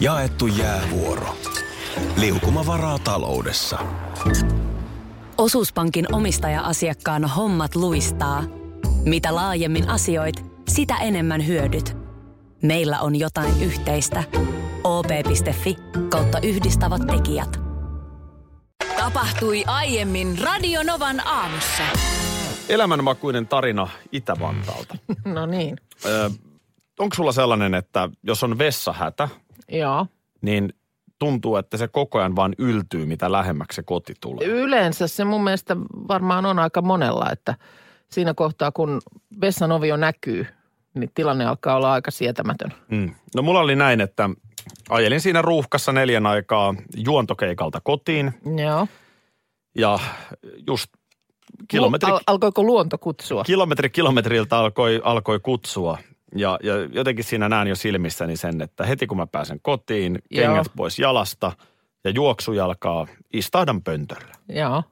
Jaettu jäävuoro. Liukuma varaa taloudessa. Osuuspankin omistaja-asiakkaan hommat luistaa. Mitä laajemmin asioit, sitä enemmän hyödyt. Meillä on jotain yhteistä. op.fi kautta yhdistävät tekijät. Tapahtui aiemmin Radionovan aamussa. Elämänmakuinen tarina Itä-Vantaalta. No niin, Ö, onko sulla sellainen, että jos on vessahätä, joo. niin tuntuu, että se koko ajan vaan yltyy, mitä lähemmäksi se koti tulee? Yleensä se mun mielestä varmaan on aika monella, että siinä kohtaa kun vessan ovi jo näkyy, niin tilanne alkaa olla aika sietämätön. Mm. No mulla oli näin, että ajelin siinä ruuhkassa neljän aikaa juontokeikalta kotiin Joo. ja just kilometri, Al- alkoiko luonto kutsua? kilometri kilometriltä alkoi, alkoi kutsua. Ja, ja jotenkin siinä näen jo silmissäni sen, että heti kun mä pääsen kotiin, Joo. kengät pois jalasta ja juoksujalkaa, istahdan pöntöllä. Joo.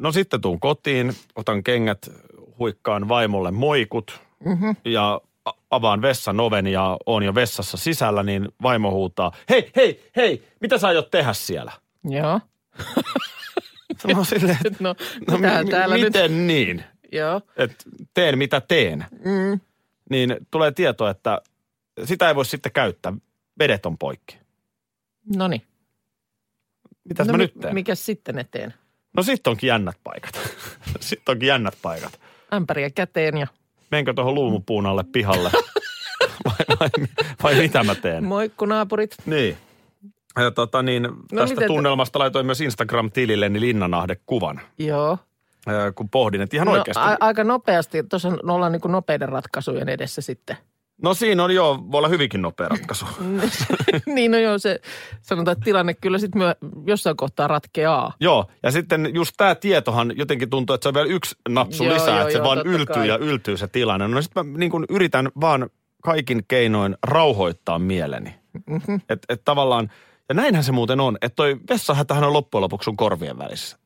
No sitten tuun kotiin, otan kengät, huikkaan vaimolle moikut mm-hmm. ja avaan vessan oven ja on jo vessassa sisällä, niin vaimo huutaa, hei, hei, hei, mitä sä aiot tehdä siellä? Joo. No silleen, että, No, no mi- täällä nyt? miten niin? Joo. Että teen mitä teen. Mm. Niin tulee tieto, että sitä ei voi sitten käyttää. Vedet on poikki. No niin. Mitäs no, mä mi- nyt teen? Mikäs sitten eteen? No sitten onkin jännät paikat. sitten onkin jännät paikat. Ämpäriä käteen ja Menkö tuohon luumupuun alle pihalle? vai, vai, vai mitä mä teen? moikku naapurit. Niin. Ja tota niin, no tästä miten- tunnelmasta laitoin myös Instagram-tililleni Linnanahde-kuvan, Joo. Kun pohdin, että ihan No, oikeasti. a- aika nopeasti. Tuossa ollaan niin kuin nopeiden ratkaisujen edessä sitten. No siinä on joo, voi olla hyvinkin nopea ratkaisu. niin no joo, se sanotaan, että tilanne kyllä sitten myö, jossain kohtaa ratkeaa. joo, ja sitten just tämä tietohan jotenkin tuntuu, että se on vielä yksi napsu Joo, lisää, joo, että se joo, vaan yltyy kai. ja yltyy se tilanne. No sitten mä niin kuin yritän vaan kaikin keinoin rauhoittaa mieleni. Mm-hmm. Että et tavallaan, ja näinhän se muuten on, että toi vessahätähän on loppujen lopuksi sun korvien välissä.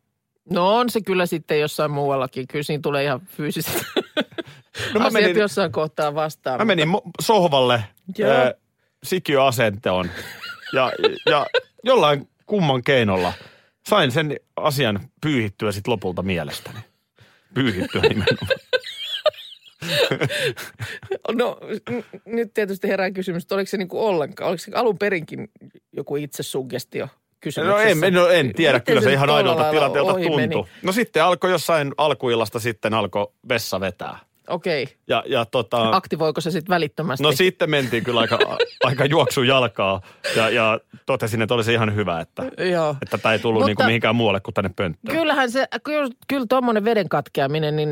No on se kyllä sitten jossain muuallakin. Kyllä siinä tulee ihan fyysiset No mä asiat menin- jossain kohtaa vastaan. Mä menin mo- sohvalle Joo. ää, sikiöasentoon ja, ja jollain kumman keinolla sain sen asian pyyhittyä sit lopulta mielestäni. Pyyhittyä nimenomaan. No n- nyt tietysti herää kysymys, että oliko se niin kuin ollenkaan, oliko se alun perinkin joku itsesugestio No kysymyksessä? en, no en tiedä, Miten kyllä se ihan aidolta lailla tilanteelta ohi meni? No sitten alkoi jossain alkuillasta sitten alkoi vessa vetää. Okei. Ja, ja tota, Aktivoiko se sitten välittömästi? no sitten mentiin kyllä aika, aika juoksujalkaa ja, ja totesin, että olisi ihan hyvä, että, Joo. että tämä ei tullut Mutta- niin kuin mihinkään muualle kuin tänne pönttöön. Kyllähän se, kyllä, kyllä tuommoinen veden katkeaminen, niin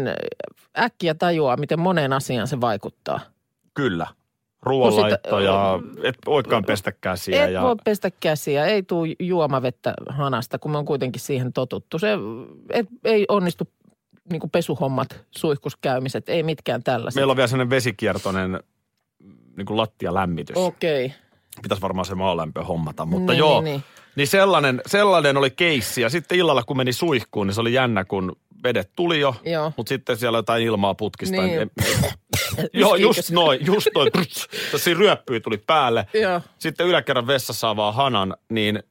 äkkiä tajuaa, miten moneen asiaan se vaikuttaa. Kyllä. Ruoanlaitto ja et voikaan pestä käsiä. Et ja, voi pestä käsiä, ei tule juomavettä hanasta, kun me on kuitenkin siihen totuttu. Se et, ei onnistu niin kuin pesuhommat, suihkuskäymiset, ei mitkään tällaiset. Meillä on vielä sellainen vesikiertoinen niin kuin lattialämmitys. Okei. Okay. Pitäisi varmaan se maalämpö hommata, mutta Niin, joo. niin, niin. Niin sellainen, sellainen oli keissi. Ja sitten illalla, kun meni suihkuun, niin se oli jännä, kun vedet tuli jo. Joo. Mutta sitten siellä jotain ilmaa putkista. Niin. Joo, just noin, just noin. Tässä ryöppyy tuli päälle. Joo. Sitten yläkerran vessassa avaa hanan, niin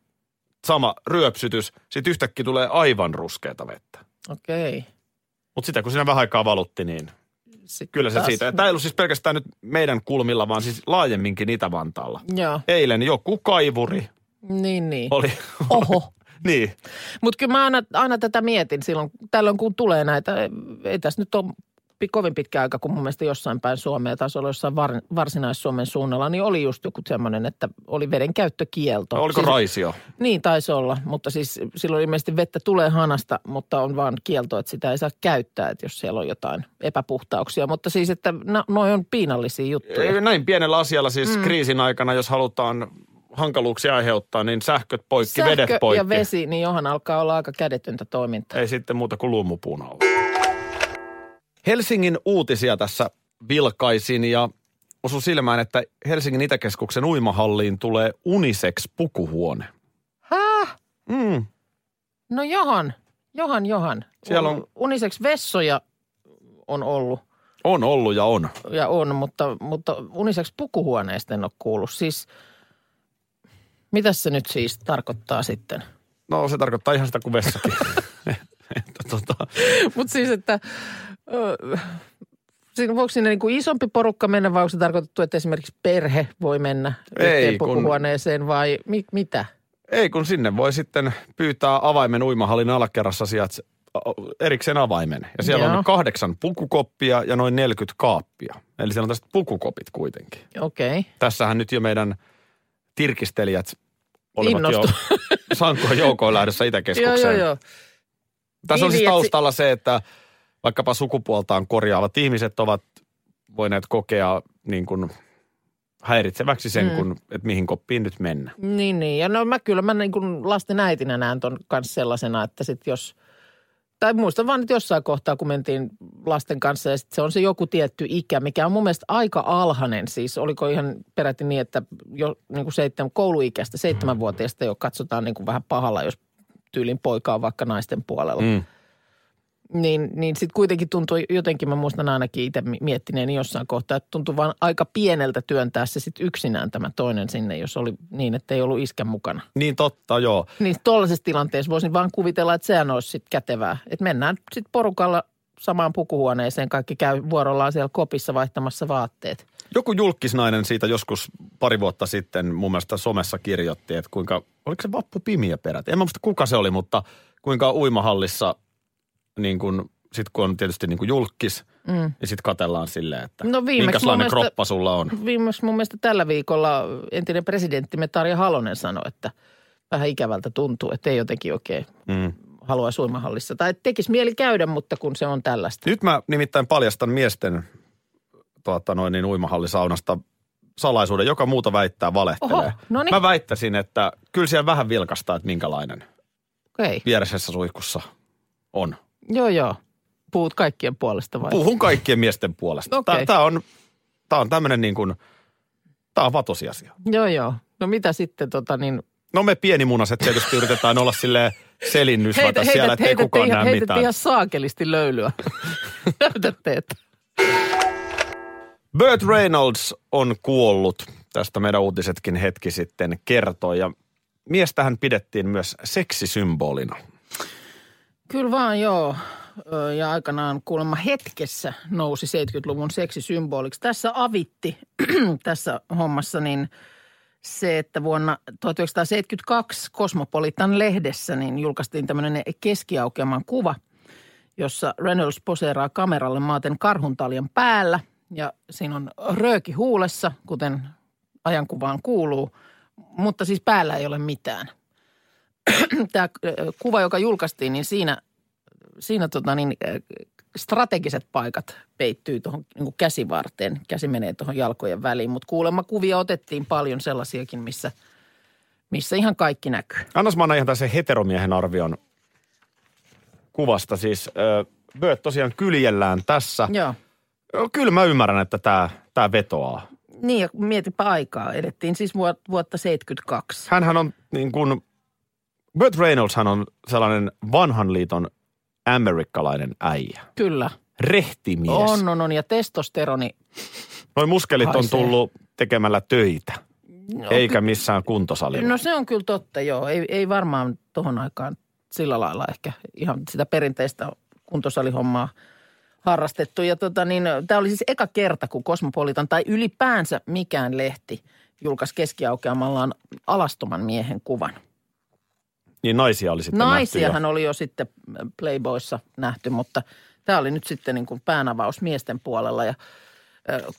sama ryöpsytys. Sitten yhtäkkiä tulee aivan ruskeata vettä. Okei. Okay. Mutta sitä kun siinä vähän aikaa valutti, niin Sitten kyllä se taas- siitä. Tämä ei ollut siis pelkästään nyt meidän kulmilla, vaan siis laajemminkin Itä-Vantaalla. Joo, Eilen joku kaivuri niin niin. oli. Oho. niin. Mutta kyllä mä aina, aina tätä mietin silloin, tällöin kun tulee näitä, ei tässä nyt ole kovin pitkä aika, kun mun mielestä jossain päin Suomea, taisi olla jossain var, varsinais-Suomen suunnalla, niin oli just joku semmoinen, että oli veden käyttökielto. No, Oliko siis, raisio? Niin taisi olla, mutta siis silloin ilmeisesti vettä tulee hanasta, mutta on vaan kielto, että sitä ei saa käyttää, että jos siellä on jotain epäpuhtauksia. Mutta siis, että no, noi on piinallisia juttuja. Näin pienellä asialla siis mm. kriisin aikana, jos halutaan hankaluuksia aiheuttaa, niin sähköt poikki, Sähkö vedet poikki. ja vesi, niin johan alkaa olla aika kädetöntä toimintaa. Ei sitten muuta kuin luumupuun alla. Helsingin uutisia tässä vilkaisin ja osui silmään, että Helsingin Itäkeskuksen uimahalliin tulee unisex pukuhuone. Häh? Mm. No johan, johan, johan. Siellä on- Uniseksi vessoja on ollut On ollut ja on. ja on, mutta, mutta uniseksi pukuhuoneesta en ole kuullut. Siis Mitäs se nyt siis tarkoittaa sitten? No se tarkoittaa ihan sitä kuin vessakin. tota, Mutta siis, että ö, voiko sinne niin kuin isompi porukka mennä vai onko se tarkoitettu, että esimerkiksi perhe voi mennä Ei, yhteen kun- pukuhuoneeseen vai mi, mitä? ei kun sinne voi sitten pyytää avaimen uimahallin alakerrassa sijaitse erikseen avaimen. Ja siellä Joo. on kahdeksan pukukoppia ja noin 40 kaappia. Eli siellä on tästä pukukopit kuitenkin. Okei. Okay. Tässähän nyt jo meidän tirkistelijät olivat Innostu. jo sankoin joukoin lähdössä Joo, Itäkeskukseen. joo, joo. Tässä on siis taustalla se, että vaikkapa sukupuoltaan korjaavat ihmiset ovat voineet kokea niin kuin häiritseväksi sen, mm. kun, että mihin koppiin nyt mennä. Niin, niin. Ja no mä kyllä mä niin kuin lasten äitinä näen ton kanssa sellaisena, että sit jos, tai muistan vaan, että jossain kohtaa, kun mentiin lasten kanssa ja se on se joku tietty ikä, mikä on mun mielestä aika alhainen. Siis oliko ihan peräti niin, että jo niin kuin seitsemän, kouluikäistä, seitsemänvuotiaista jo katsotaan niin kuin vähän pahalla, jos tyylin poika on vaikka naisten puolella. Mm. Niin, niin sitten kuitenkin tuntui jotenkin, mä muistan ainakin itse mi- miettineeni jossain kohtaa, että tuntui vaan aika pieneltä työntää se sitten yksinään tämä toinen sinne, jos oli niin, että ei ollut iskän mukana. Niin totta, joo. Niin tuollaisessa tilanteessa voisin vaan kuvitella, että sehän olisi sitten kätevää. Että mennään sitten porukalla samaan pukuhuoneeseen, kaikki käy vuorollaan siellä kopissa vaihtamassa vaatteet. Joku julkisnainen siitä joskus pari vuotta sitten mun mielestä somessa kirjoitti, että kuinka, oliko se Vappu Pimiä peräti? En mä muista kuka se oli, mutta kuinka uimahallissa, niin kun, sit kun on tietysti niin kuin julkis, mm. niin sitten katellaan silleen, että No minkälainen mielestä- kroppa sulla on. Viimeksi mun mielestä tällä viikolla entinen presidenttimme Tarja Halonen sanoi, että vähän ikävältä tuntuu, että ei jotenkin oikein Mm. halua suimahallissa. Tai tekisi mieli käydä, mutta kun se on tällaista. Nyt mä nimittäin paljastan miesten tuota, noin niin uimahallisaunasta salaisuuden, joka muuta väittää valehtelee. Oho, no niin. Mä väittäisin, että kyllä siellä vähän vilkastaa, että minkälainen Okei, vieresessä suihkussa on. Joo joo. Puhut kaikkien puolesta vai? Puhun kaikkien miesten puolesta. Okei. Tämä on, tää on tämmöinen niin kuin, tämä on vaan tosiasia. Joo joo. No mitä sitten tota niin, No me pienimunaset tietysti yritetään olla silleen selinnysvata siellä, ettei kukaan ihan, näe mitään. ihan saakelisti löylyä. Näytätte, että Burt Reynolds on kuollut. Tästä meidän uutisetkin hetki sitten kertoi. Ja miestähän pidettiin myös seksisymbolina. Kyllä vaan joo. Ja aikanaan kuulemma hetkessä nousi 70-luvun seksisymboliksi. Tässä avitti tässä hommassa niin se, että vuonna 1972 Cosmopolitan lehdessä niin julkaistiin tämmöinen keskiaukeaman kuva, jossa Reynolds poseeraa kameralle maaten karhuntaljan päällä. Ja siinä on rööki huulessa, kuten ajankuvaan kuuluu, mutta siis päällä ei ole mitään tämä kuva, joka julkaistiin, niin siinä, siinä tota niin, strategiset paikat peittyy tuohon niin käsivarteen. Käsi menee tuohon jalkojen väliin, mutta kuulemma kuvia otettiin paljon sellaisiakin, missä, missä ihan kaikki näkyy. Annas mä ihan tällaisen heteromiehen arvion kuvasta. Siis Burt tosiaan kyljellään tässä. Joo. Kyllä mä ymmärrän, että tämä tää vetoaa. Niin ja mietipä aikaa. Edettiin siis vuot- vuotta 72. Hänhän on niin kuin, Burt Reynoldshan on sellainen vanhan liiton amerikkalainen äijä. Kyllä. Rehtimies. On, on, on. Ja testosteroni. Noin muskelit on Haisee. tullut tekemällä töitä, No, eikä missään kuntosalilla. No se on kyllä totta, joo. Ei, ei varmaan tuohon aikaan sillä lailla ehkä ihan sitä perinteistä kuntosalihommaa harrastettu. Ja tota niin, tämä oli siis eka kerta, kun Cosmopolitan tai ylipäänsä mikään lehti julkaisi keskiaukeamallaan alastoman miehen kuvan. Niin naisia oli sitten nähty Naisiahan jo. oli jo sitten Playboyssa nähty, mutta tämä oli nyt sitten niin kuin päänavaus miesten puolella. Ja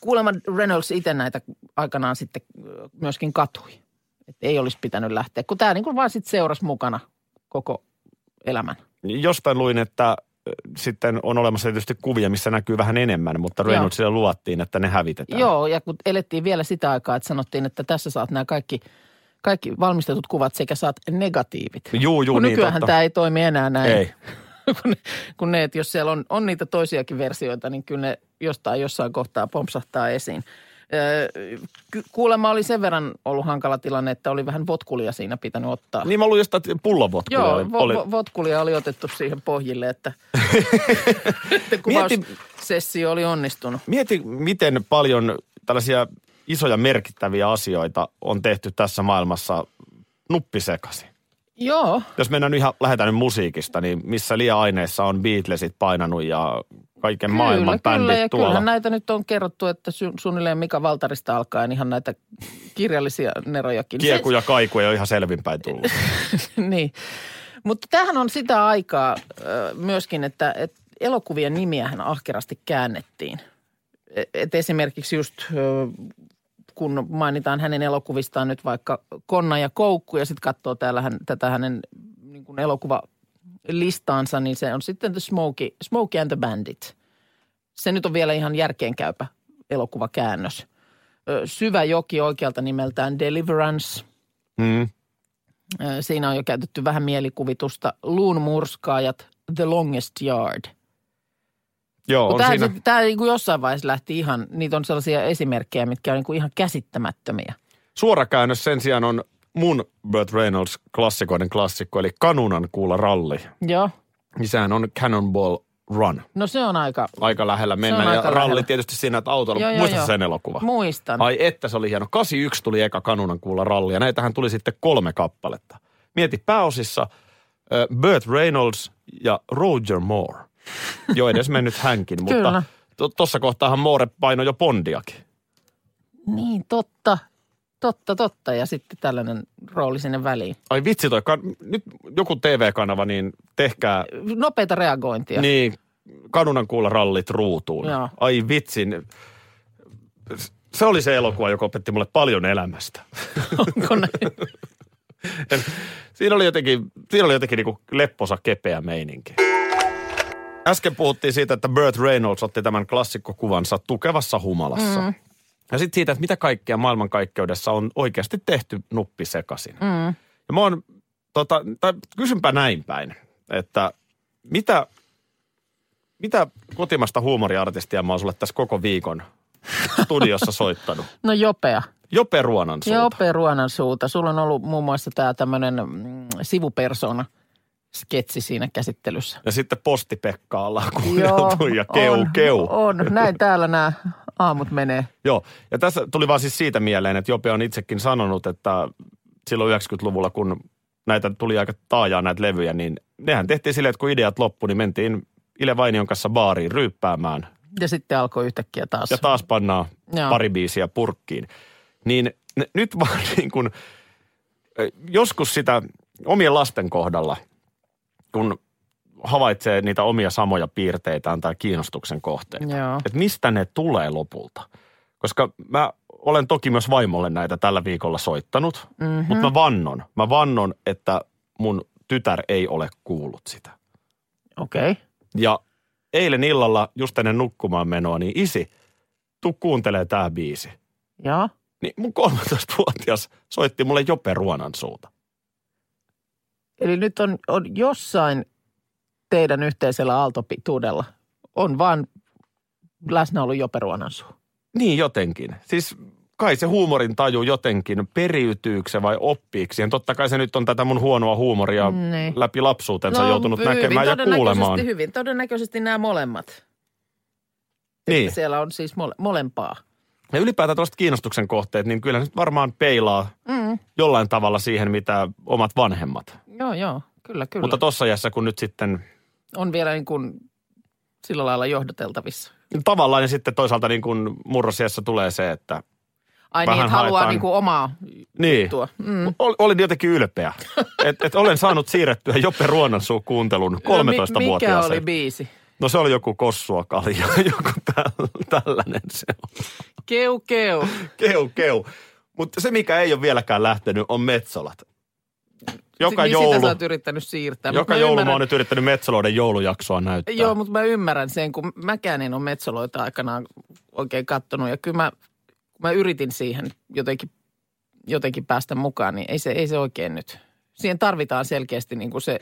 kuulemma Reynolds itse näitä aikanaan sitten myöskin katui. Että ei olisi pitänyt lähteä, kun tämä niin kuin vaan sitten seurasi mukana koko elämän. Jostain luin, että sitten on olemassa tietysti kuvia, missä näkyy vähän enemmän, mutta. Reynoldsille luvattiin, että ne hävitetään. Joo, ja kun elettiin vielä sitä aikaa, että sanottiin, että tässä saat nämä kaikki, kaikki valmistetut kuvat sekä saat negatiivit. Juu, juu, kun niin nykyään totta. tämä ei toimi enää näin. Ei. kun, ne, kun ne, että jos siellä on, on niitä toisiakin versioita, niin kyllä ne jostain jossain kohtaa pompsahtaa esiin. Öö, kuulemma oli sen verran ollut hankala tilanne, että oli vähän votkulia siinä pitänyt ottaa. Niin mä luin jostain, että pullovotkuja Joo, oli. vo, oli. vo, votkulia oli otettu siihen pohjille, että, että kuvaussessio oli onnistunut. Mieti, miten paljon tällaisia isoja merkittäviä asioita on tehty tässä maailmassa nuppi sekasi. Joo, Jos mennään nyt ihan, lähdetään nyt musiikista, niin missä liian aineessa on Beatlesit painanut ja kaiken maailman kyllä, bändit kyllä. Ja tuolla. kyllähän näitä nyt on kerrottu, että su- suunnilleen Mika Valtarista alkaen ihan näitä kirjallisia nerojakin. Kieku ja kaiku ei ole ihan selvinpäin tullut. niin. Mutta tämähän on sitä aikaa myöskin, että, että elokuvien nimiähän ahkerasti käännettiin. Et- Et esimerkiksi just kun mainitaan hänen elokuvistaan nyt vaikka Konna ja Koukku ja sitten katsoo täällä hän, tätä hänen niin kuin elokuvalistaansa, niin se on sitten The Smokey, Smokey and the Bandit. Se nyt on vielä ihan järkeenkäypä elokuvakäännös. Syvä joki oikealta nimeltään Deliverance – Mm. Siinä on jo käytetty vähän mielikuvitusta. Luun murskaajat, The Longest Yard. Joo, on siinä. tämä, tämä niin kuin jossain vaiheessa lähti ihan, niitä on sellaisia esimerkkejä, mitkä on niin kuin ihan käsittämättömiä. Suora käännös sen sijaan on mun Burt Reynolds klassikoiden klassikko, eli Kanunan kuulla ralli. Joo, Niin sehän on Cannonball Run. no se on aika, Aika lähellä mennä. Ja aika ralli lähellä. tietysti siinä, että autolla. Joo, Muistatko sen elokuva? muistan. Ai että se oli hieno. 81 tuli eka Kanunan kuulla ralli ja näitähän tuli sitten kolme kappaletta. Mieti pääosissa Burt Reynolds ja Roger Moore. Jo edes mennyt hänkin, mutta Kyllä. to- kohtaahan Moore painoi jo Bondiakin. Niin, totta, totta, totta. Ja sitten tällainen rooli sinne väliin. Ai vitsi toi, kan- nyt joku TV-kanava, niin tehkää Nopeita reagointia. niin Kanunan kuulla rallit ruutuun. Joo. Ai vitsin. Se oli se elokuva, joka opetti mulle paljon elämästä. Onko näin? Siinä oli jotenkin, siinä oli jotenkin niinku lepposa kepeä meininki. Äsken puhuttiin siitä, että Burt Reynolds otti tämän klassikkokuvansa tukevassa humalassa. Mm. Ja sitten siitä, että mitä kaikkea maailmankaikkeudessa on oikeasti tehty nuppi sekaisin. Mm. Ja mä oon, tota, tai kysynpä näin päin, että mitä, mitä kotimasta huumoriartistia mä oon sulle tässä koko viikon studiossa soittanut? No jopea. Jope Ruonan Joo, Peruanan suuta. Sulla on ollut muun muassa tämä tämmöinen mm, sivupersona sketsi siinä käsittelyssä. Ja sitten Posti-Pekka ollaan kuunneltu ja keu, on, keu. On, näin täällä nämä aamut menee. Joo, ja tässä tuli vaan siis siitä mieleen, että Jope on itsekin sanonut, että silloin 90-luvulla, kun näitä tuli aika taajaa näitä levyjä, niin nehän tehtiin silleen, että kun ideat loppu, niin mentiin Ile Vainion kanssa baariin ryyppäämään Ja sitten alkoi yhtäkkiä taas. ja taas pannaan Joo. pari biisiä purkkiin. Niin ne, nyt vaan niin kuin, ö, joskus sitä omien lasten kohdalla, kun havaitsee niitä omia samoja piirteitään tai kiinnostuksen kohteita, Joo. että mistä ne tulee lopulta. Koska mä olen toki myös vaimolle näitä tällä viikolla soittanut, mm-hmm. mutta mä vannon, mä vannon, että mun tytär ei ole kuullut sitä. Okei. Okay. Ja eilen illalla just ennen nukkumaan menoa, niin isi, tuu kuuntelee tää biisi. Joo. Niin mun 13-vuotias soitti mulle Jope Ruonan suuta. Eli nyt on, on jossain teidän yhteisellä aaltopituudella on vaan läsnä ollut Jope Ruonansuu. Niin jotenkin. Siis kai se huumorin taju jotenkin, periytyykö se vai oppiiko siihen. Totta kai se nyt on tätä mun huonoa huumoria Niin. läpi lapsuutensa joutunut hyvin näkemään ja kuulemaan. Hyvin todennäköisesti nämä molemmat. Niin. Että siellä on siis mole, molempaa. Ja ylipäätään tuosta kiinnostuksen kohteet, niin kyllä se nyt varmaan peilaa Mm. jollain tavalla siihen, mitä omat vanhemmat. Joo, joo. Kyllä, kyllä. Mutta tossa iässä, kun nyt sitten on vielä niin kuin sillä lailla johdateltavissa. tavallaan ja sitten toisaalta niin kuin murrosiässä tulee se, että Ai Vähän niin, että haluaa haetaan- niin kuin omaa niin, tuo. Mm. Ol, olin jotenkin ylpeä, että et olen saanut siirrettyä Joppe Ruonansuu kuuntelun No, mi- Mikä 13-vuotiaaseen. oli biisi? No se oli joku kossua kalja, joku täl, tällainen se on. Keu, keu. Keu, keu. Mutta se, mikä ei ole vieläkään lähtenyt, on Metsolat. Joka niin joulu, Sitä sä oot yrittänyt siirtää. joka mä joulu mä ymmärrän- oon nyt yrittänyt Metsoloiden joulujaksoa näyttää. Joo, mutta mä ymmärrän sen, kun mäkään en ole metsoloita aikanaan oikein kattonut. Ja kyllä mä, kun mä yritin siihen jotenkin, jotenkin päästä mukaan, niin ei se, ei se oikein nyt. Siihen tarvitaan selkeästi niin kuin se,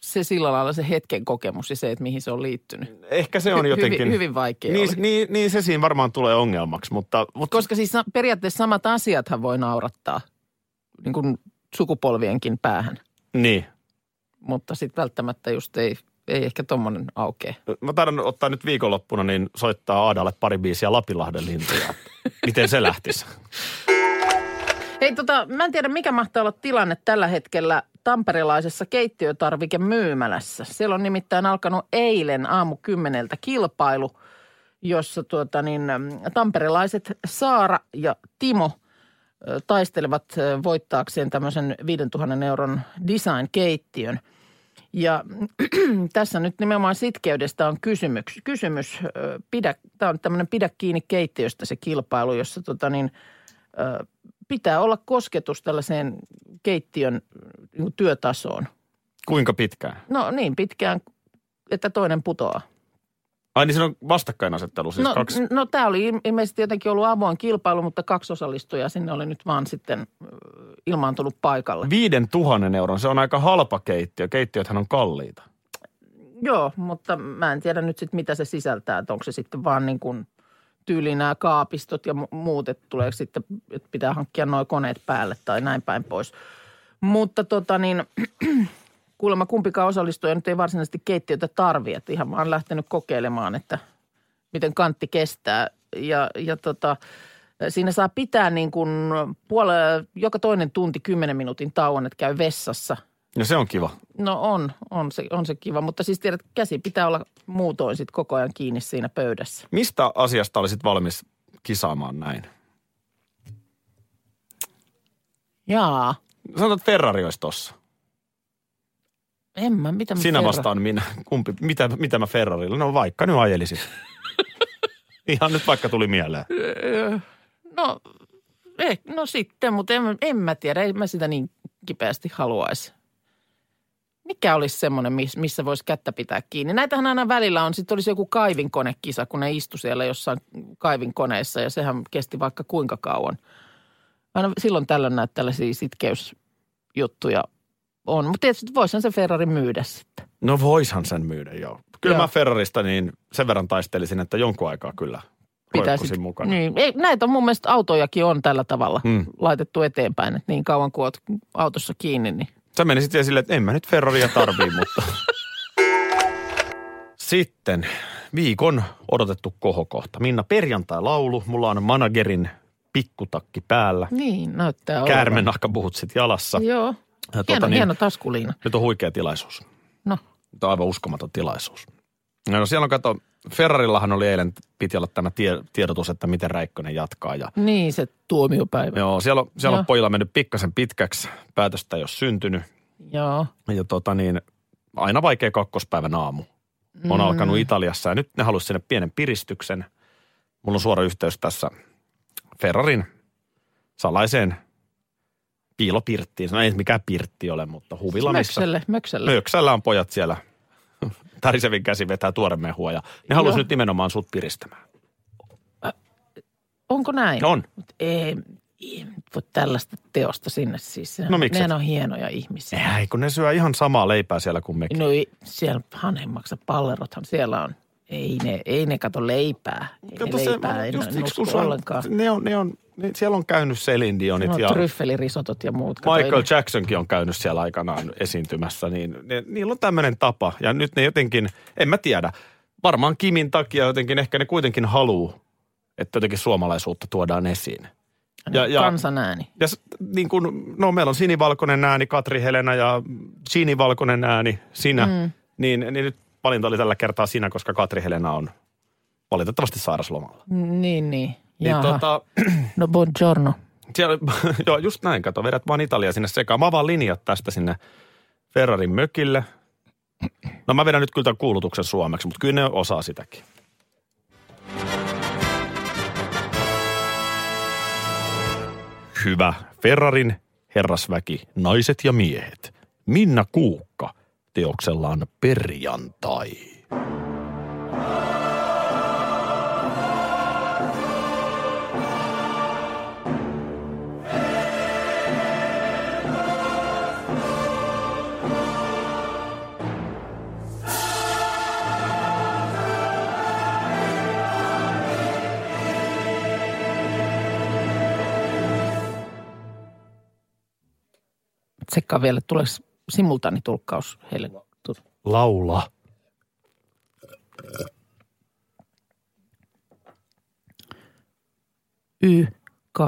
se sillä lailla se hetken kokemus ja se, että mihin se on liittynyt. Ehkä se on jotenkin... Hyvin, hyvin vaikea niin, oli. niin, niin se siinä varmaan tulee ongelmaksi, mutta, mutta Koska siis sa- periaatteessa samat asiathan voi naurattaa niin kuin sukupolvienkin päähän. niin. Mutta sitten välttämättä just ei, ei ehkä tommonen aukee. Mä taidan ottaa nyt viikonloppuna, niin soittaa Aadalle pari biisiä Lapinlahden lintuja. Miten se lähtisi? Hei tota, mä en tiedä mikä mahtaa olla tilanne tällä hetkellä tamperelaisessa keittiötarvikemyymälässä. Siellä on nimittäin alkanut eilen aamu kymmeneltä kilpailu, jossa tuota niin, tamperelaiset Saara ja Timo taistelevat voittaakseen tämmöisen 5000 euron design-keittiön. Ja tässä nyt nimenomaan sitkeydestä on kysymys. kysymys pidä, tämä on tämmöinen pidä kiinni keittiöstä se kilpailu, jossa tota niin, pitää olla kosketus tällaiseen keittiön niin kuin työtasoon. Kuinka pitkään? No niin pitkään, että toinen putoaa. Ai niin siinä on vastakkainasettelu, siis no, kaksi. no tämä oli il- ilmeisesti jotenkin ollut avoin kilpailu, mutta kaksi osallistujaa sinne oli nyt vaan sitten ilmaantunut paikalle. Viiden tuhannen euron, se on aika halpa keittiö. Keittiöthän on kalliita. Joo, mutta mä en tiedä nyt sitten mitä se sisältää, että onko se sitten vaan niin kuin tyyliin nämä kaapistot ja mu- muut, että tulee sitten, että pitää hankkia nuo koneet päälle tai näin päin pois. Mutta tota niin, kuulemma kumpikaan osallistuja nyt ei varsinaisesti keittiötä tarvi, että ihan vaan lähtenyt kokeilemaan, että miten kantti kestää. Ja, ja tota, siinä saa pitää niin kuin puole, joka toinen tunti 10 minuutin tauon, että käy vessassa – Ja se on kiva. No on, on se, on se kiva, mutta siis tiedät, käsi pitää olla muutoin sit koko ajan kiinni siinä pöydässä. Mistä asiasta olisit valmis kisaamaan näin? Jaa, Sanotaan, että Ferrari olisi tossa. En mä, mitä mä Sinä kerron? vastaan minä. Kumpi, mitä, mitä mä Ferrarilla? No vaikka nyt ajelisin. Ihan nyt vaikka tuli mieleen. No, eh, no sitten, mutta en, en mä tiedä, en mä sitä niin kipeästi haluaisi. Mikä olisi semmoinen, miss- missä voisi kättä pitää kiinni? Näitähän aina välillä on, sitten olisi joku kaivinkonekisa, kun ne istu siellä jossain kaivinkoneessa ja sehän kesti vaikka kuinka kauan. Aina silloin tällöin näitä tällaisia sitkeysjuttuja on, mutta tietysti voisihan se Ferrari myydä sitten. No voishan sen myydä, joo. Kyllä Joo. mä Ferrarista niin sen verran taistelisin, että jonkun aikaa kyllä roikkusin mukana. Niin, ei, näitä on mun mielestä autojakin on tällä tavalla Mm. mm. laitettu eteenpäin, että niin kauan kuin oot autossa kiinni, niin Sä menisit vielä silleen, että en mä nyt Ferraria tarvii, mutta... Sitten viikon odotettu kohokohta. Minna, perjantai-laulu. Mulla on managerin pikkutakki päällä. niin näyttää olevan. Käärmenahkapuhut sit jalassa. Joo, hieno, tota niin, hieno taskuliina. Nyt on huikea tilaisuus. No, Tämä on aivan uskomaton tilaisuus. No siellä on kato, Ferrarillahan oli eilen, piti olla tämä tie, tiedotus, että miten Räikkönen jatkaa. Ja niin se tuomiopäivä. joo, siellä on, siellä on Joo. pojilla mennyt pikkasen pitkäksi, päätöstä ei ole syntynyt. Joo. Ja tota niin, aina vaikea kakkospäivän aamu. On Mm. alkanut Italiassa ja nyt ne halusi sinne pienen piristyksen. Mulla on suora yhteys tässä Ferrarin salaiseen piilopirttiin. No ei mikään pirtti ole, mutta huvila missä. Mökselle, mökselle. Möksällä on pojat siellä. Tärisevin käsi vetää tuoremehua ja ne halusi Joo. nyt nimenomaan sut piristämään. Onko näin? On. Mut ei, ei voi tällaista teosta sinne siis. No miksi et? on hienoja ihmisiä. Ei, kun ne syö ihan samaa leipää siellä kuin mekin. No ei, siellä hanhemmaksa pallerothan siellä on. Ei ne, ei ne kato leipää. Ei Kato, ne se- leipää, ei just ne siksi, kun nusko se on- ollenkaan. Ne on, ne on, ne, siellä on käynyt Celine Dionit No, ja tryffelirisottot ja muut. Michael Jacksonkin on käynyt siellä aikanaan esiintymässä, niin ne, niillä on tämmöinen tapa. Ja nyt ne jotenkin, en mä tiedä, varmaan Kimin takia jotenkin ehkä ne kuitenkin haluu, että jotenkin suomalaisuutta tuodaan esiin. Ja, ja, Kansan ääni. ja s- niin kun, no meillä on sinivalkoinen ääni, Katri Helena ja sinivalkoinen ääni, sinä. Mm. Niin, niin nyt valinta oli tällä kertaa sinä, koska Katri Helena on valitettavasti sairaslomalla. Niin, niin. Niin tota, No buongiorno. siellä, joo, just näin, kato, vedät vaan Italia sinne sekaan. Mä avaan linjat tästä sinne Ferrarin mökille. No mä vedän nyt kyllä tämän kuulutuksen suomeksi, mutta kyllä ne osaa sitäkin. Hyvä Ferrarin herrasväki, naiset ja miehet. Minna Kuukka teoksellaan perjantai. Tsekkaa vielä, tuleeko simultaanitulkkaus heille? Laula. Y, K,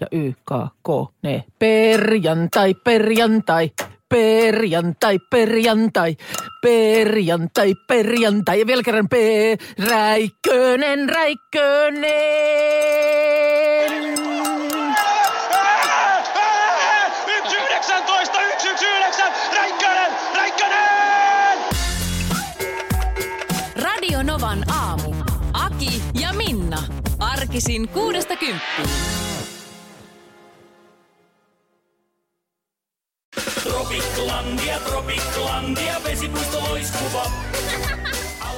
ja Y, K, K, ne. Perjantai, perjantai, perjantai, perjantai, perjantai, perjantai. Ja vielä kerran P, Räikkönen, Räikkönen. Arkisin kuudesta kymppiin.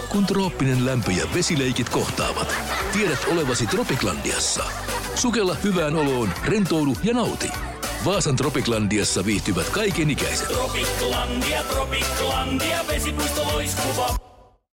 Kun trooppinen lämpö ja vesileikit kohtaavat, tiedät olevasi Tropiklandiassa. Sukella hyvään oloon, rentoudu ja nauti. Vaasan Tropiklandiassa viihtyvät kaikenikäiset.